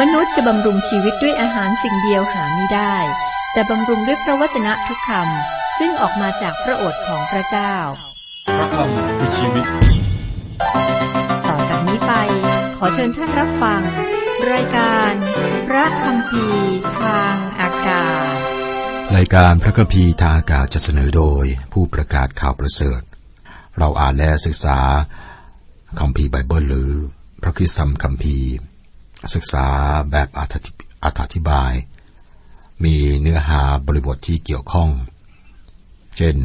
มนุษย์จะบำรุงชีวิตด้วยอาหารสิ่งเดียวหาไม่ได้ แต่บำรุงด้วยพระวจนะทุกคำซึ่งออกมาจากพระโอษฐ์ของพระเจ้า พระคำคือชีวิต ต่อจากนี้ไป ขอเชิญท่านรับฟัง รายการ พระคำพีทางอากาศ รายการพระคัมภีร์ทางอากาศจะเสนอโดยผู้ประกาศข่าวประเสริฐ เราอ่านและศึกษาคัมภีร์ไบเบิลหรือ พระคริสตธรรมคัมภีร์ ศึกษาแบบอธิบาย มีเนื้อหาบริบทที่เกี่ยวข้อง เช่น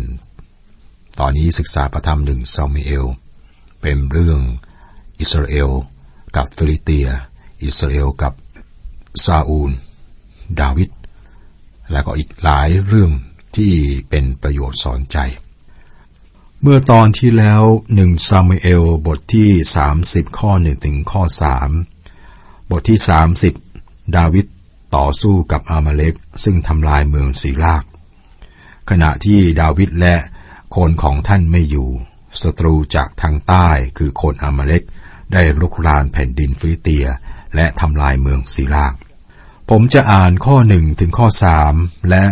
ตอนนี้ศึกษาพระธรรมหนึ่งซามูเอล เป็นเรื่องอิสราเอลกับฟิลิเตีย อิสราเอลกับซาอูล ดาวิด และก็อีกหลายเรื่องที่เป็นประโยชน์สอนใจ เมื่อตอนที่แล้วหนึ่งซามูเอลบทที่สามสิบข้อหนึ่งถึงข้อสาม บทที่สามสิบดาวิดต่อสู้กับอามาเลกซึ่งทำลายเมืองศิกลาก ขณะที่ดาวิดและคนของท่านไม่อยู่ศัตรูจากทางใต้คือคนอามาเลกได้ลุกรานแผ่นดินฟิลิเตีย และทำลายเมืองศิกลาก ผมจะอ่านข้อหนึ่งถึงข้อสามและ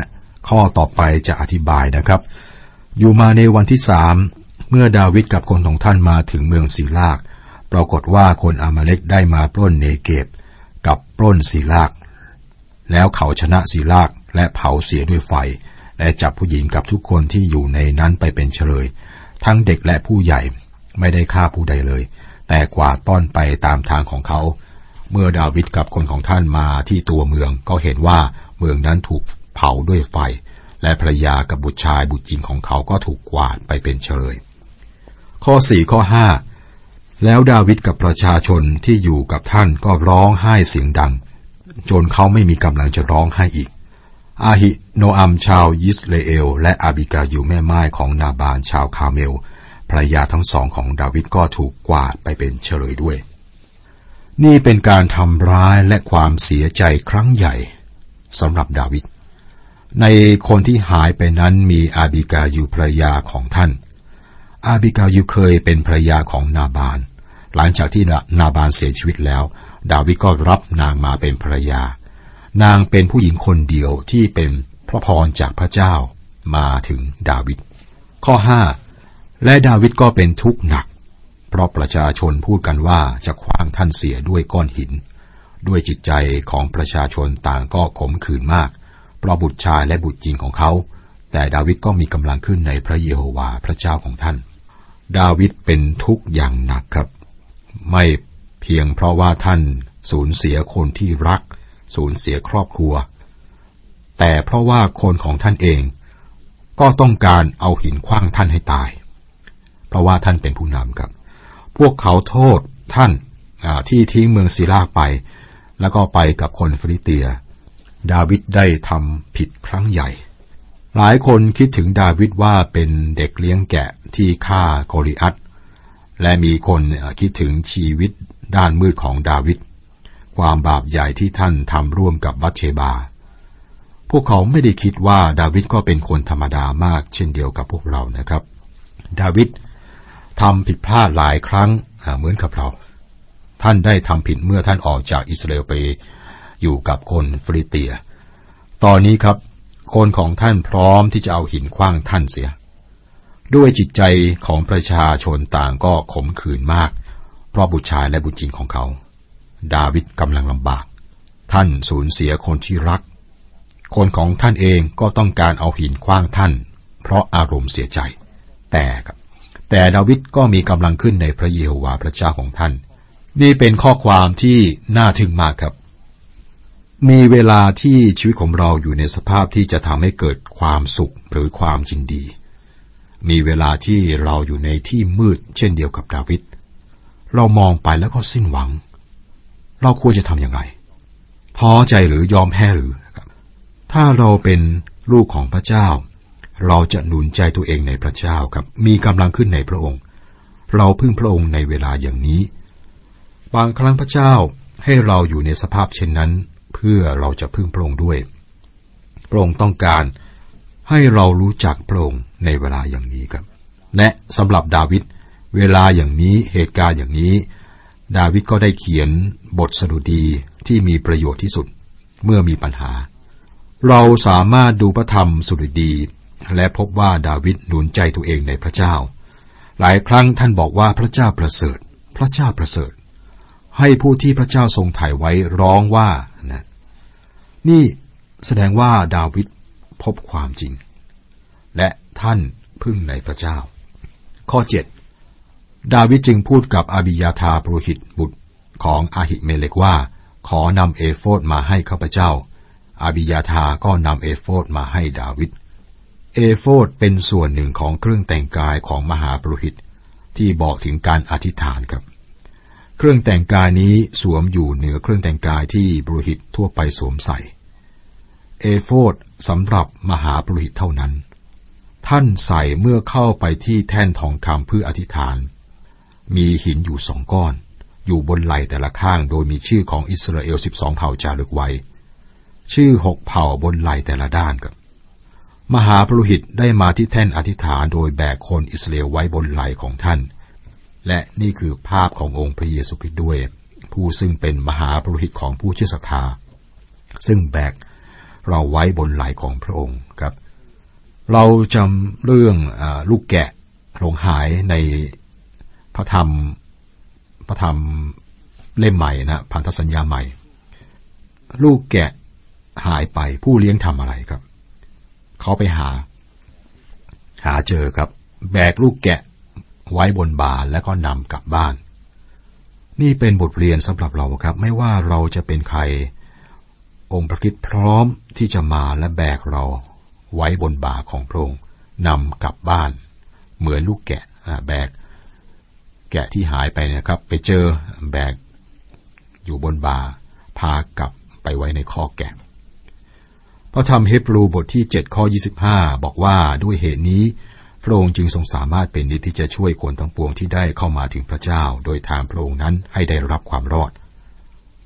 ข้อต่อไปจะอธิบายนะครับ อยู่มาในวันที่สามเมื่อดาวิดกับคนของท่านมาถึงเมืองสีลาก ปรากฏว่าคนอามาเลกได้มาปล้นเนเกบกับปล้นสีลาก แล้วเขาชนะสีลากและเผาเสียด้วยไฟ และจับผู้หญิงกับทุกคนที่อยู่ในนั้นไปเป็นเฉลย ทั้งเด็กและผู้ใหญ่ไม่ได้ฆ่าผู้ใดเลย แต่กว่าต้อนไปตามทางของเขา เมื่อดาวิดกับคนของท่านมาที่ตัวเมืองก็เห็นว่าเมืองนั้นถูกเผาด้วยไฟ และภรรยากับบุตรชายบุตรหญิงของเขาก็ถูกกวาดไปเป็นเฉลย ข้อสี่ข้อห้า แล้วดาวิดกับประชาชนที่อยู่กับท่านก็ร้องไห้เสียงดัง จนเขาไม่มีกำลังจะร้องไห้อีก อาหิโนอัมชาวยิสเลเอล และอาบิกาอยู่แม่ไม้ของนาบานชาวคาเมลภรรยาทั้งสองของดาวิดก็ถูกกวาดไปเป็นเฉลยด้วย นี่เป็นการทำร้ายและความเสียใจครั้งใหญ่สำหรับดาวิดในคนที่หายไปนั้นมีอาบิกาอยู่ภรรยาของท่าน อาบิกาอยู่เคยเป็นภรรยาของนาบาน หลังจากที่นาบานเสียชีวิตแล้ว ดาวิดก็รับนางมาเป็นภรรยา นางเป็นผู้หญิงคนเดียวที่เป็นพระพรจากพระเจ้ามาถึงดาวิดข้อห้าและดาวิดก็เป็นทุกข์หนัก เพราะประชาชนพูดกันว่าจะคว้างท่านเสียด้วยก้อนหิน ด้วยจิตใจของประชาชนต่างก็ขมขื่นมาก เพราะบุตรชายและบุตรหญิงของเขา แต่ดาวิดก็มีกำลังขึ้นในพระเยโฮวาห์พระเจ้าของท่าน ดาวิดเป็นทุกข์อย่างหนักครับ ไม่เพียงเพราะว่าท่านสูญเสียคนที่รัก สูญเสียครอบครัว แต่เพราะว่าคนของท่านเอง ก็ต้องการเอาหินคว้างท่านให้ตาย เพราะว่าท่านเป็นผู้นำครับ พวกเขาโทษท่านที่ทิ้งเมืองศิลาไป แล้วก็ไปกับคนฟิลิเตีย ดาวิดได้ทำผิดครั้งใหญ่ หลายคนคิดถึงดาวิดว่าเป็นเด็กเลี้ยงแกะที่ฆ่าโกลิอัต และมีคนคิดถึงชีวิตด้านมืดของดาวิดความบาปใหญ่ที่ท่านทำร่วมกับบัตเชบา พวกเขาไม่ได้คิดว่าดาวิดก็เป็นคนธรรมดามากเช่นเดียวกับพวกเรานะครับ ดาวิดทำผิดพลาดหลายครั้งเหมือนกับเรา ท่านได้ทำผิดเมื่อท่านออกจากอิสราเอลไปอยู่กับคนฟิลิเตีย ตอนนี้ครับ คนของท่านพร้อมที่จะเอาหินคว้างท่านเสีย ด้วยจิตใจของประชาชนต่างก็ขมขื่นมาก เพราะบุตรชายและบุตรหญิงของเขา ดาวิดกำลังลำบาก ท่านสูญเสียคนที่รัก คนของท่านเองก็ต้องการเอาหินคว้างท่าน เพราะอารมณ์เสียใจ แต่ครับ แต่ดาวิดก็มีกำลังขึ้นในพระเยโฮวาห์พระเจ้าของท่าน นี่เป็นข้อความที่น่าทึ่งมากครับ มีเวลาที่ชีวิตของเราอยู่ในสภาพที่จะทำให้เกิดความสุขหรือความยินดี มีเวลาที่เราอยู่ในที่มืด เช่นเดียวกับดาวิด เรามองไปแล้วก็สิ้นหวัง เราควรจะทำอย่างไรท้อใจหรือยอมแพ้หรือ ถ้าเราเป็นลูกของพระเจ้า เราจะหนุนใจตัวเองในพระเจ้าครับ มีกำลังขึ้นในพระองค์ เราพึ่งพระองค์ในเวลาอย่างนี้ บางครั้งพระเจ้าให้เราอยู่ในสภาพเช่นนั้น เพื่อเราจะพึ่งพระองค์ด้วย พระองค์ต้องการ ให้เรารู้จักพระองค์ในเวลาอย่างนี้ครับ และสำหรับดาวิดเวลาอย่างนี้เหตุการณ์อย่างนี้ ดาวิดก็ได้เขียนบทสดุดีที่มีประโยชน์ที่สุดเมื่อมีปัญหา เราสามารถดูพระธรรมสุดี และพบว่าดาวิดหนุนใจตัวเองในพระเจ้า หลายครั้งท่านบอกว่าพระเจ้าประเสริฐ พระเจ้าประเสริฐ ให้ผู้ที่พระเจ้าทรงถ่ายไว้ร้องว่านะนี่แสดงว่าดาวิด พบความจริง และท่านพึ่งในพระเจ้า ข้อ 7 ดาวิดจึงพูดกับอาบิยาธาปรหิตบุตรของอาหิเมเลกว่า ขอนำเอโฟดมาให้ข้าพเจ้า อาบิยาธาก็นำเอโฟดมาให้ดาวิดเอโฟดเป็นส่วนหนึ่งของเครื่องแต่งกายของมหาปรหิต ที่บอกถึงการอธิษฐานครับ เครื่องแต่งกายนี้สวมอยู่เหนือเครื่องแต่งกายที่ปรหิตทั่วไปสวมใส่ เอโฟดสำหรับมหาปรหิตเท่านั้น ท่านใส่เมื่อเข้าไปที่แท่นทองคำเพื่ออธิษฐาน มีหินอยู่สองก้อน อยู่บนไหล่แต่ละข้างโดยมีชื่อของอิสราเอลสิบสองเผ่าจารึกไว้ ชื่อหกเผ่าบนไหล่แต่ละด้านกับ มหาปรุหิตได้มาที่แท่นอธิษฐานโดยแบกคนอิสราเอลไว้บนไหล่ของท่าน และนี่คือภาพขององค์พระเยซูคริสต์ด้วย ผู้ซึ่งเป็นมหาปรุหิตของผู้เชื่อศรัทธาซึ่งแบก เราไว้บนไหล่ของพระองค์ครับ เราจำเรื่องอลูกแกะหลงหายในพระธรรมพระธรรมเล่มใหม่นะพันธสัญญาใหม่ ลูกแกะหายไปผู้เลี้ยงทำอะไรครับ เขาไปหา หาเจอครับ แบกลูกแกะไว้บนบาลแล้วก็นำกลับบ้าน นี่เป็นบทเรียนสำหรับเราครับ ไม่ว่าเราจะเป็นใคร องค์พระคิดพร้อมที่จะมาและแบกเราไว้บนบ่าของพระองค์นำกลับบ้าน เหมือนลูกแกะแบก แกะที่หายไปนะครับ ไปเจอแบก อยู่บนบาพากลับไปไว้ในข้อแกะพระธรรมเฮบรูบทที่7ข้อ25 บอกว่าด้วยเหตุนี้ พระองค์จึงทรงสามารถเป็นนิที่จะช่วยคนทั้งปวงที่ได้เข้ามาถึงพระเจ้า โดยทางพระองค์นั้นให้ได้รับความรอด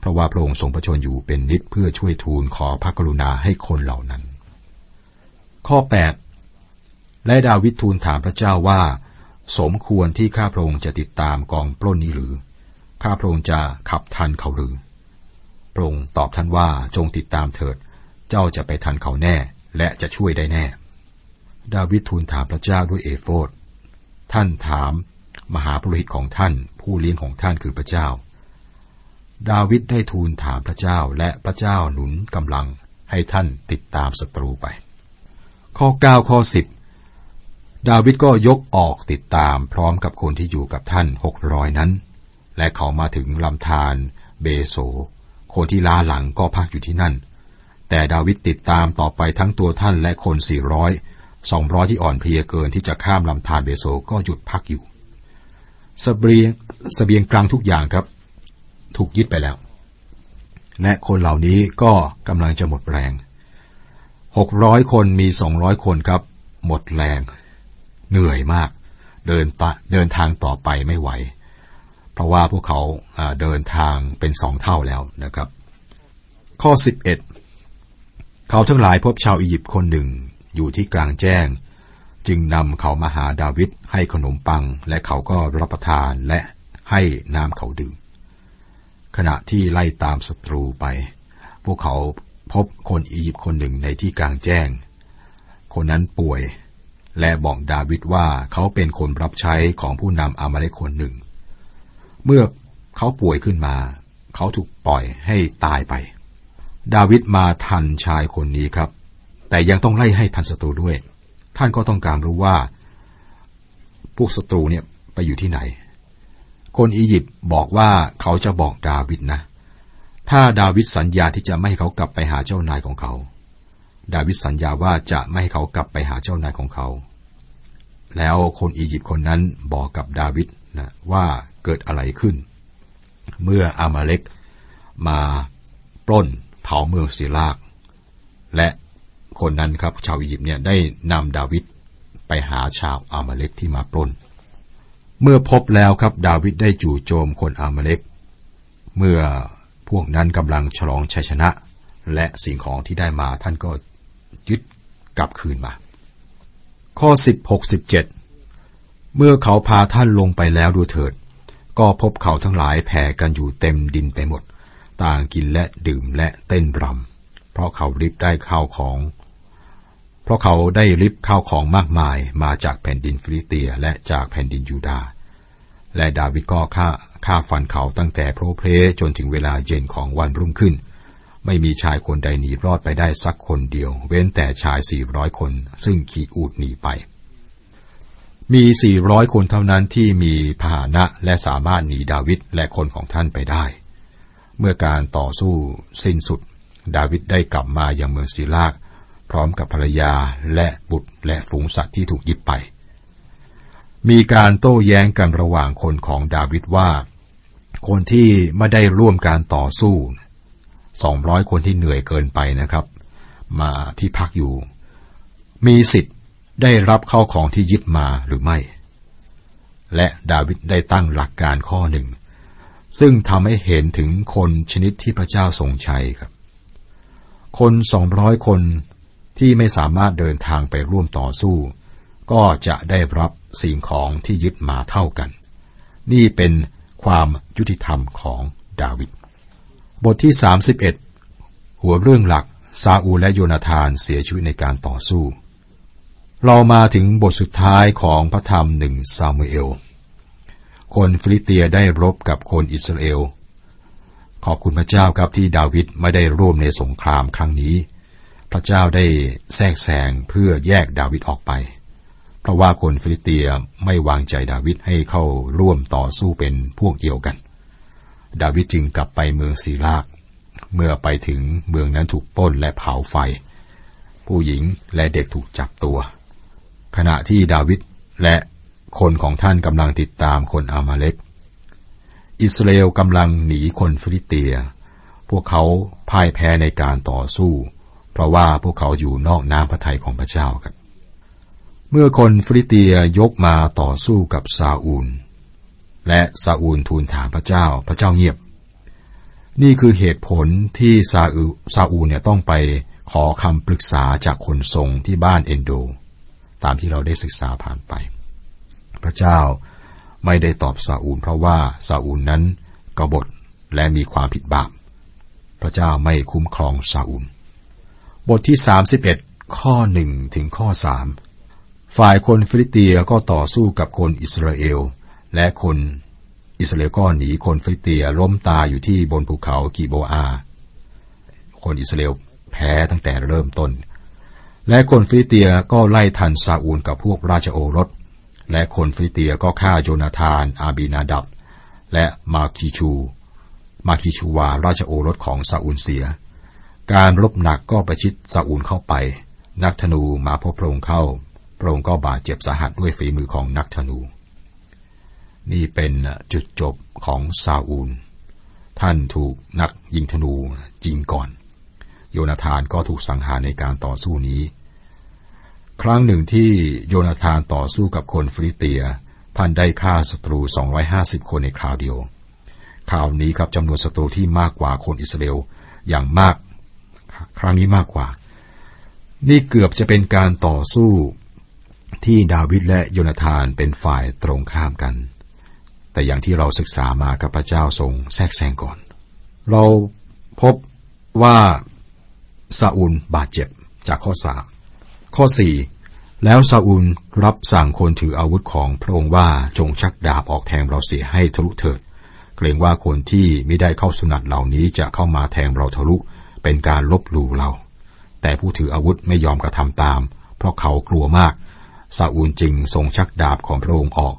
เพราะว่าพระองค์ทรงพระชนอยู่เป็นนิดเพื่อช่วยทูลขอพระกรุณาให้คนเหล่านั้น ข้อ 8 และดาวิดทูลถามพระเจ้าว่า สมควรที่ข้าพระองค์จะติดตามกองปล้นนี้หรือ ข้าพระองค์จะขับทันเขาหรือ พระองค์ตอบท่านว่าจงติดตามเถิด เจ้าจะไปทันเขาแน่ และจะช่วยได้แน่ ดาวิดทูลถามพระเจ้าด้วยเอโฟดท่านถามมหาปรหิตของท่าน ผู้เลี้ยงของท่านคือพระเจ้า ดาวิดได้ทูลถามพระเจ้าและพระเจ้าหนุนกำลังให้ท่านติดตามศัตรูไป ข้อ 9 ข้อ 10 ดาวิดก็ยกออกติดตามพร้อมกับคนที่อยู่กับท่านหกร้อยนั้น และเขามาถึงลำธารเบโซ คนที่ลาหลังก็พักอยู่ที่นั่น แต่ดาวิดติดตามต่อไปทั้งตัวท่านและคนสี่ร้อยสองร้อยที่อ่อนเพลียเกินที่จะข้ามลำธารเบโซก็หยุดพักอยู่สเบียงสเบียงกลางทุกอย่างครับ ถูกยึดไปแล้ว และคนเหล่านี้ก็กำลังจะหมดแรงหกร้อยคนมีสองร้อยคนครับ หมดแรง เหนื่อยมาก เดินตเดินทางต่อไปไม่ไหว เพราะว่าพวกเขาเดินทางเป็นสองเท่าแล้วนะครับ ข้อ 11 เขาทั้งหลายพบชาวอียิปต์คนหนึ่งอยู่ที่กลางแจ้งจึงนำเขามาหาดาวิดให้ขนมปัง และเขาก็รับประทานและให้น้ำเขาดื่ม ขณะที่ไล่ตามศัตรูไป พวกเขาพบคนอียิปต์คนหนึ่งในที่กลางแจ้ง คนนั้นป่วย และบอกดาวิดว่าเขาเป็นคนรับใช้ของผู้นำอามาเลกคนหนึ่ง เมื่อเขาป่วยขึ้นมา เขาถูกปล่อยให้ตายไป ดาวิดมาทันชายคนนี้ครับ แต่ยังต้องไล่ให้ทันศัตรูด้วย ท่านก็ต้องการรู้ว่า พวกศัตรูเนี่ยไปอยู่ที่ไหน คนอียิปต์บอกว่าเขาจะบอกดาวิดนะ ถ้าดาวิดสัญญาที่จะไม่ให้เขากลับไปหาเจ้านายของเขา ดาวิดสัญญาว่าจะไม่ให้เขากลับไปหาเจ้านายของเขา แล้วคนอียิปต์คนนั้นบอกกับดาวิดนะว่าเกิดอะไรขึ้น เมื่ออามาเล็กมาปล้นเผาเมืองศิลากและคนนั้นครับชาวอียิปต์เนี่ยได้นำดาวิดไปหาชาวอามาเล็กที่มาปล้น เมื่อพบแล้วครับดาวิดได้จู่โจมคนอามาเล็กเมื่อพวกนั้นกำลังฉลองชัยชนะ และสิ่งของที่ได้มาท่านก็ยึดกลับคืนมา ข้อ 16 17 เมื่อเขาพาท่านลงไปแล้วดูเถิด ก็พบเขาทั้งหลายแผ่กันอยู่เต็มดินไปหมด ต่างกินและดื่มและเต้นรำเพราะเขาริบได้ข้าวของ เพราะเขาได้ริบข้าวของมากมายมาจากแผ่นดินฟิลิเตียและจากแผ่นดินยูดาห์และดาวิดก็ฆ่าฆ่าฟันเขาตั้งแต่โพรเพลจนถึงเวลาเย็นของวันรุ่งขึ้น ไม่มีชายคนใดหนีรอดไปได้สักคนเดียว เว้นแต่ชายสี่ร้อยคน ซึ่งขี่อูดหนีไป มีสี่ร้อยคนเท่านั้นที่มีพาหนะและสามารถหนีดาวิดและคนของท่านไปได้ เมื่อการต่อสู้สิ้นสุด ดาวิดได้กลับมาอยังเมืองซีลาก พร้อมกับภรรยาและบุตรและฝูงสัตว์ที่ถูกยึดไป มีการโต้แย้งกันระหว่างคนของดาวิดว่า คนที่ไม่ได้ร่วมการต่อสู้สองร้อยคนที่เหนื่อยเกินไปนะครับ มาที่พักอยู่ มีสิทธิ์ได้รับเข้าของที่ยึดมาหรือไม่ และดาวิดได้ตั้งหลักการข้อหนึ่ง ซึ่งทำให้เห็นถึงคนชนิดที่พระเจ้าทรงใช้ครับ คนสองร้อยคน ที่ไม่สามารถเดินทางไปร่วมต่อสู้ ก็จะได้รับสิ่งของที่ยึดมาเท่ากัน นี่เป็นความยุติธรรมของดาวิดบทที่ 31 หัวเรื่องหลักซาอูและโยนาธานเสียชีวิตในการต่อสู้ เรามาถึงบทสุดท้ายของพระธรรมหนึ่งซามูเอล คนฟิลิเตียได้รบกับคนอิสราเอล ขอบคุณพระเจ้าครับที่ดาวิดไม่ได้ร่วมในสงครามครั้งนี้ พระเจ้าได้แทรกแซงเพื่อแยกดาวิดออกไป เพราะว่าคนฟิลิเตียไม่วางใจดาวิดให้เข้าร่วมต่อสู้เป็นพวกเดียวกัน ดาวิดจึงกลับไปเมืองซีลาก เมื่อไปถึงเมืองนั้นถูกป้นและเผาไฟ ผู้หญิงและเด็กถูกจับตัว ขณะที่ดาวิดและคนของท่านกำลังติดตามคนอามาเล็กอิสราเอลกำลังหนีคนฟิลิเตีย พวกเขาพ่ายแพ้ในการต่อสู้ เพราะว่าพวกเขาอยู่นอกน้ำพระทัยของพระเจ้าครับ เมื่อคนฟริเตียยกมาต่อสู้กับซาอูล และซาอูลทูลถามพระเจ้า พระเจ้าเงียบ นี่คือเหตุผลที่ซาอูซาอูลเนี่ยต้องไปขอคำปรึกษาจากคนทรงที่บ้านเอนโด ตามที่เราได้ศึกษาผ่านไป พระเจ้าไม่ได้ตอบซาอูล เพราะว่าซาอูลนั้นกบฏและมีความผิดบาป พระเจ้าไม่คุ้มครองซาอูล บทที่ 31 ข้อหนึ่งถึงข้อสามฝ่ายคนฟิลิเตียก็ต่อสู้กับคนอิสราเอล และคนอิสราเอลก็หนีคนฟิลิเตียล้มตายอยู่ที่บนภูเขากิลโบอา คนอิสราเอลแพ้ตั้งแต่เริ่มต้น และคนฟิลิเตียก็ไล่ทันซาอูลกับพวกราชโอรส และคนฟิลิเตียก็ฆ่าโจนาธาน อาบีนาดับ และมัลคีชู มัลคีชูวาราชโอรสของซาอูลเสีย การรบหนักก็ประชิดซาอูลเข้าไป นักธนูมาพบพระองค์เข้าพระองค์ก็บาดเจ็บสาหัสด้วยฝีมือของนักธนู นี่เป็นจุดจบของซาอูล ท่านถูกนักยิงธนูยิงก่อน โยนาธานก็ถูกสังหารในการต่อสู้นี้ ครั้งหนึ่งที่โยนาธานต่อสู้กับคนฟริเตีย ท่านได้ฆ่าศัตรู 250 คนในคราวเดียว คราวนี้ครับจำนวนศัตรูที่มากกว่าคนอิสราเอลอย่างมาก รั้งนี้มากกว่า นี่เกือบจะเป็นการต่อสู้ที่ดาวิดและโยนาธานเป็นฝ่ายตรงข้ามกัน แต่อย่างที่เราศึกษามากับพระเจ้าทรงแทรกแซงก่อน เราพบว่าซาอูลบาดเจ็บจากข้อสามข้อสี่แล้วซาอูลรับสั่งคนถืออาวุธของพระองค์ว่าจงชักดาบออกแทงเราเสียให้ทะลุเถิด เกรงว่าคนที่ไม่ได้เข้าสุนัตเหล่านี้จะเข้ามาแทงเราทะลุ เป็นการลบหลู่เรา แต่ผู้ถืออาวุธไม่ยอมกระทำตาม เพราะเขากลัวมาก ซาอูลจึงทรงชักดาบของพระองค์ออก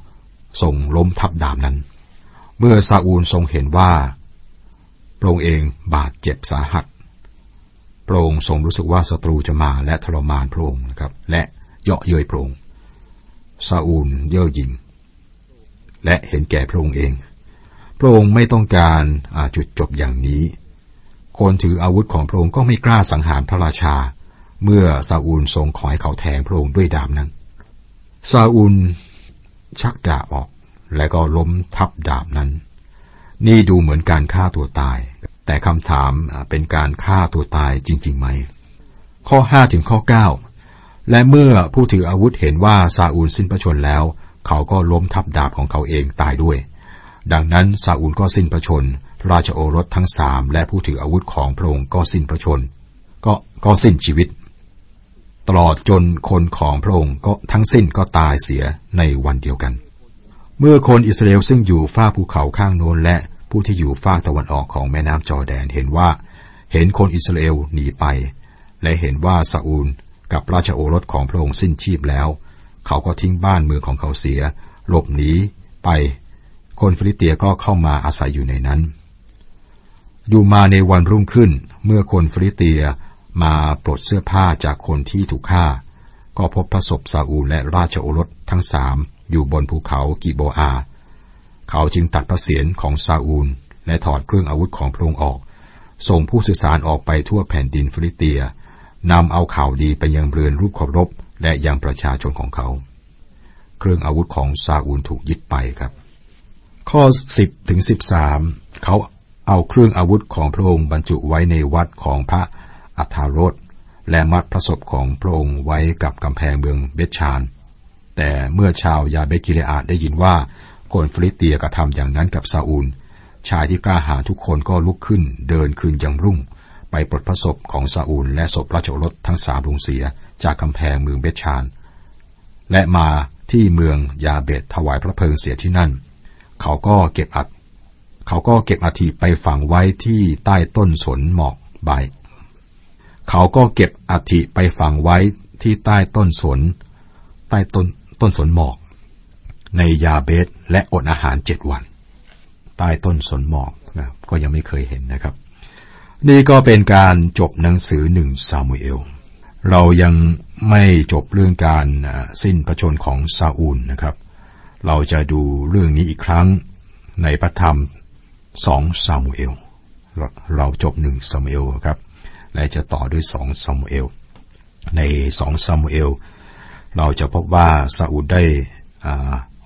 ทรงล้มทับดาบนั้น เมื่อซาอูลทรงเห็นว่า พระองค์เองบาดเจ็บสาหัส พระองค์ทรงรู้สึกว่าศัตรูจะมาและทรมานพระองค์นะครับ และเยาะเย้ยพระองค์ซาอูลเย่อหยิ่งและเห็นแก่พระองค์เอง พระองค์ไม่ต้องการจุดจบอย่างนี้ คนถืออาวุธของพระองค์ก็ไม่กล้าสังหารพระราชา เมื่อซาอูลทรงขอให้เขาแทงพระองค์ด้วยดาบนั้น ซาอุลชักดาบออก และก็ล้มทับดาบนั้น นี่ดูเหมือนการฆ่าตัวตาย แต่คำถามเป็นการฆ่าตัวตายจริง ๆ ไหม ข้อห้าถึงข้อเก้าและเมื่อผู้ถืออาวุธเห็นว่าซาอูลสิ้นพระชนแล้ว เขาก็ล้มทับดาบของเขาเองตายด้วย ดังนั้นซาอูลก็สิ้นพระชน ราชโอรสทั้งสามและผู้ถืออาวุธของพระองค์ก็สิ้นพระชน ก็ก็สิ้นชีวิต ตลอดจนคนของพระองค์ก็ทั้งสิ้นก็ตายเสียในวันเดียวกัน เมื่อคนอิสราเอลซึ่งอยู่ฝ้าภูเขาข้างโน้นและผู้ที่อยู่ฝ้าตะวันออกของแม่น้ำจอแดนเห็นว่า เห็นคนอิสราเอลหนีไป และเห็นว่าซาอูลกับราชโอรสของพระองค์สิ้นชีพแล้ว เขาก็ทิ้งบ้านเมืองของเขาเสีย หลบหนีไป คนฟิลิเตียก็เข้ามาอาศัยอยู่ในนั้น อยู่มาในวันรุ่งขึ้น เมื่อคนฟิลิเตียมาปลดเสื้อผ้าจากคนที่ถูกฆ่า ก็พบพระศพซาอูลและราชโอรสทั้งสามอยู่บนภูเขากิลโบอา เขาจึงตัดพระเศียรของซาอูล และถอดเครื่องอาวุธของพระองค์ออก ส่งผู้สื่อสารออกไปทั่วแผ่นดินฟิลิเตียนำเอาข่าวดีไปยังเรือนรูปเคารพและยังประชาชนของเขา เครื่องอาวุธของซาอูลถูกยึดไปครับ ข้อ 10ถึง13 เขา เอาเครื่องอาวุธของพระองค์บรรจุไว้ในวัดของพระอัธารสและมัดพระศพของพระองค์ไว้กับกำแพงเมืองเบชชาน แต่เมื่อชาวยาเบกิเลอาดได้ยินว่าคนฟลิเตียกระทำอย่างนั้นกับซาอูล ชายที่กล้าหาญทุกคนก็ลุกขึ้นเดินคืนยังรุ่ง ไปปลดพระศพของซาอูล และศพราชโอรสทั้งสามลงเสียจากกำแพงเมืองเบชชาน และมาที่เมืองยาเบตถวายพระเพลิงเสียที่นั่น เขาก็เก็บอัด เขาก็เก็บอาทิไปฝังไว้ที่ใต้ต้นสนหมอกใบ เขาก็เก็บอัฐิไปฝังไว้ที่ใต้ต้นสน ใต้ต้นต้นสนหมอก ในยาเบตและอดอาหารเจ็ดวัน ใต้ต้นสนหมอกนะก็ยังไม่เคยเห็นนะครับ นี่ก็เป็นการจบหนังสือหนึ่งซามูเอล เรายังไม่จบเรื่องการสิ้นพระชนของซาอูลนะครับ เราจะดูเรื่องนี้อีกครั้งในพระธรรม สองซามูเอลเราจบหนึ่งซามูเอลครับ และจะต่อด้วยสองซามูเอล ในสองซามูเอล เราจะพบว่าซาอูลได้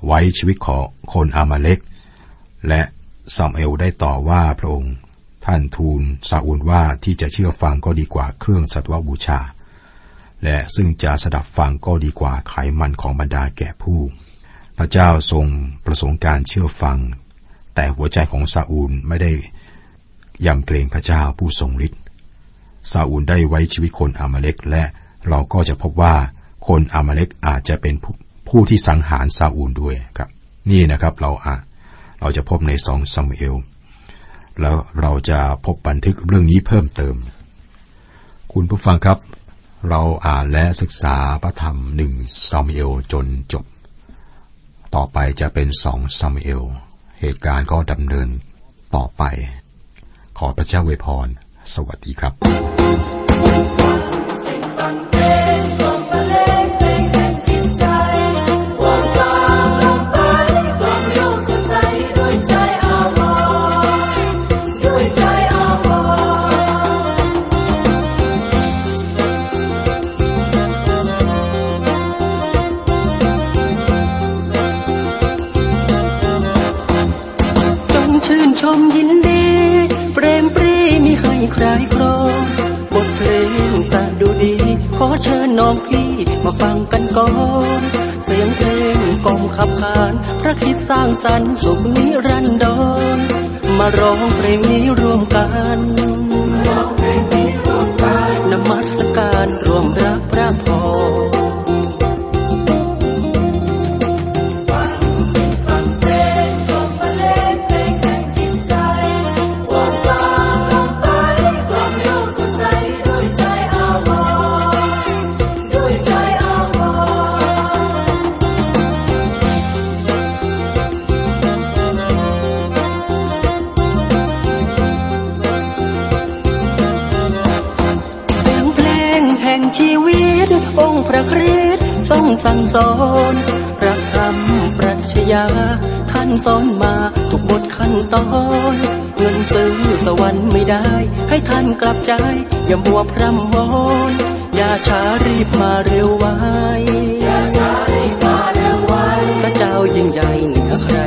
ไว้ชีวิตของคนอามาเล็กและซามูเอลได้ต่อว่าพระองค์ท่านทูลซาอูลว่าที่จะเชื่อฟังก็ดีกว่าเครื่องสัตวบูชา และซึ่งจะสดับฟังก็ดีกว่าไขมันของบรรดาแก่ผู้ พระเจ้าทรงประสงค์การเชื่อฟัง แต่หัวใจของซาอูลไม่ได้ยำเกรงพระเจ้าผู้ทรงฤทธิ์ซาอูลได้ไว้ชีวิตคนอามาเล็กและเราก็จะพบว่าคนอามาเล็กอาจจะเป็นผู้ที่สังหารซาอูลด้วยครับ นี่นะครับเราอะเราจะพบในสองซามูเอลแล้วเราจะพบบันทึกเรื่องนี้เพิ่มเติม คุณผู้ฟังครับ เราอ่านและศึกษาพระธรรมหนึ่งซามูเอลจนจบ ต่อไปจะเป็นสองซามูเอล เหตุการณ์ก็ดำเนินต่อไป ขอพระเจ้าเวพร สวัสดีครับ มาฟังกันก่อน เสียงเพลงกองขับขานพระคิดสร้างสรรค์สุขนิรันดรมาร้องเพลงนี้รวมกันนมัสการรวมรัก สั่งสอนพระธรรมปรัชญาท่านสอนมาทุกบทขั้นตอนเงินซื้อสวรรค์ไม่ได้ ให้ท่านกลับใจ อย่ามัวพร่ำวอนอย่าช้ารีบมาเร็วไวอย่าช้ารีบมาเร็วไวพระเจ้ายิ่งใหญ่เหนือใคร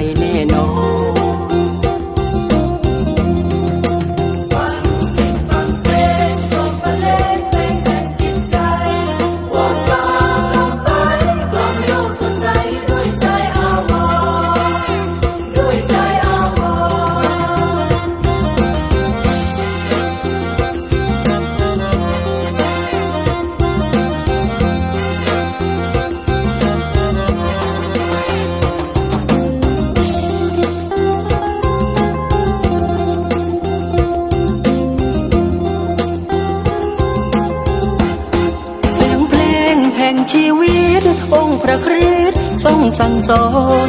สั่งสอน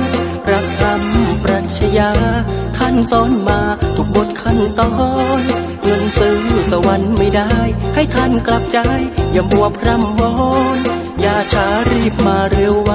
รักธรรมปรัชญาท่านสอนมาทุกบทขั้นตอนเงินซื้อสวรรค์ไม่ได้ ให้ท่านกลับใจ อย่ามัวพร่ำวอนอย่าช้ารีบมาเร็วไว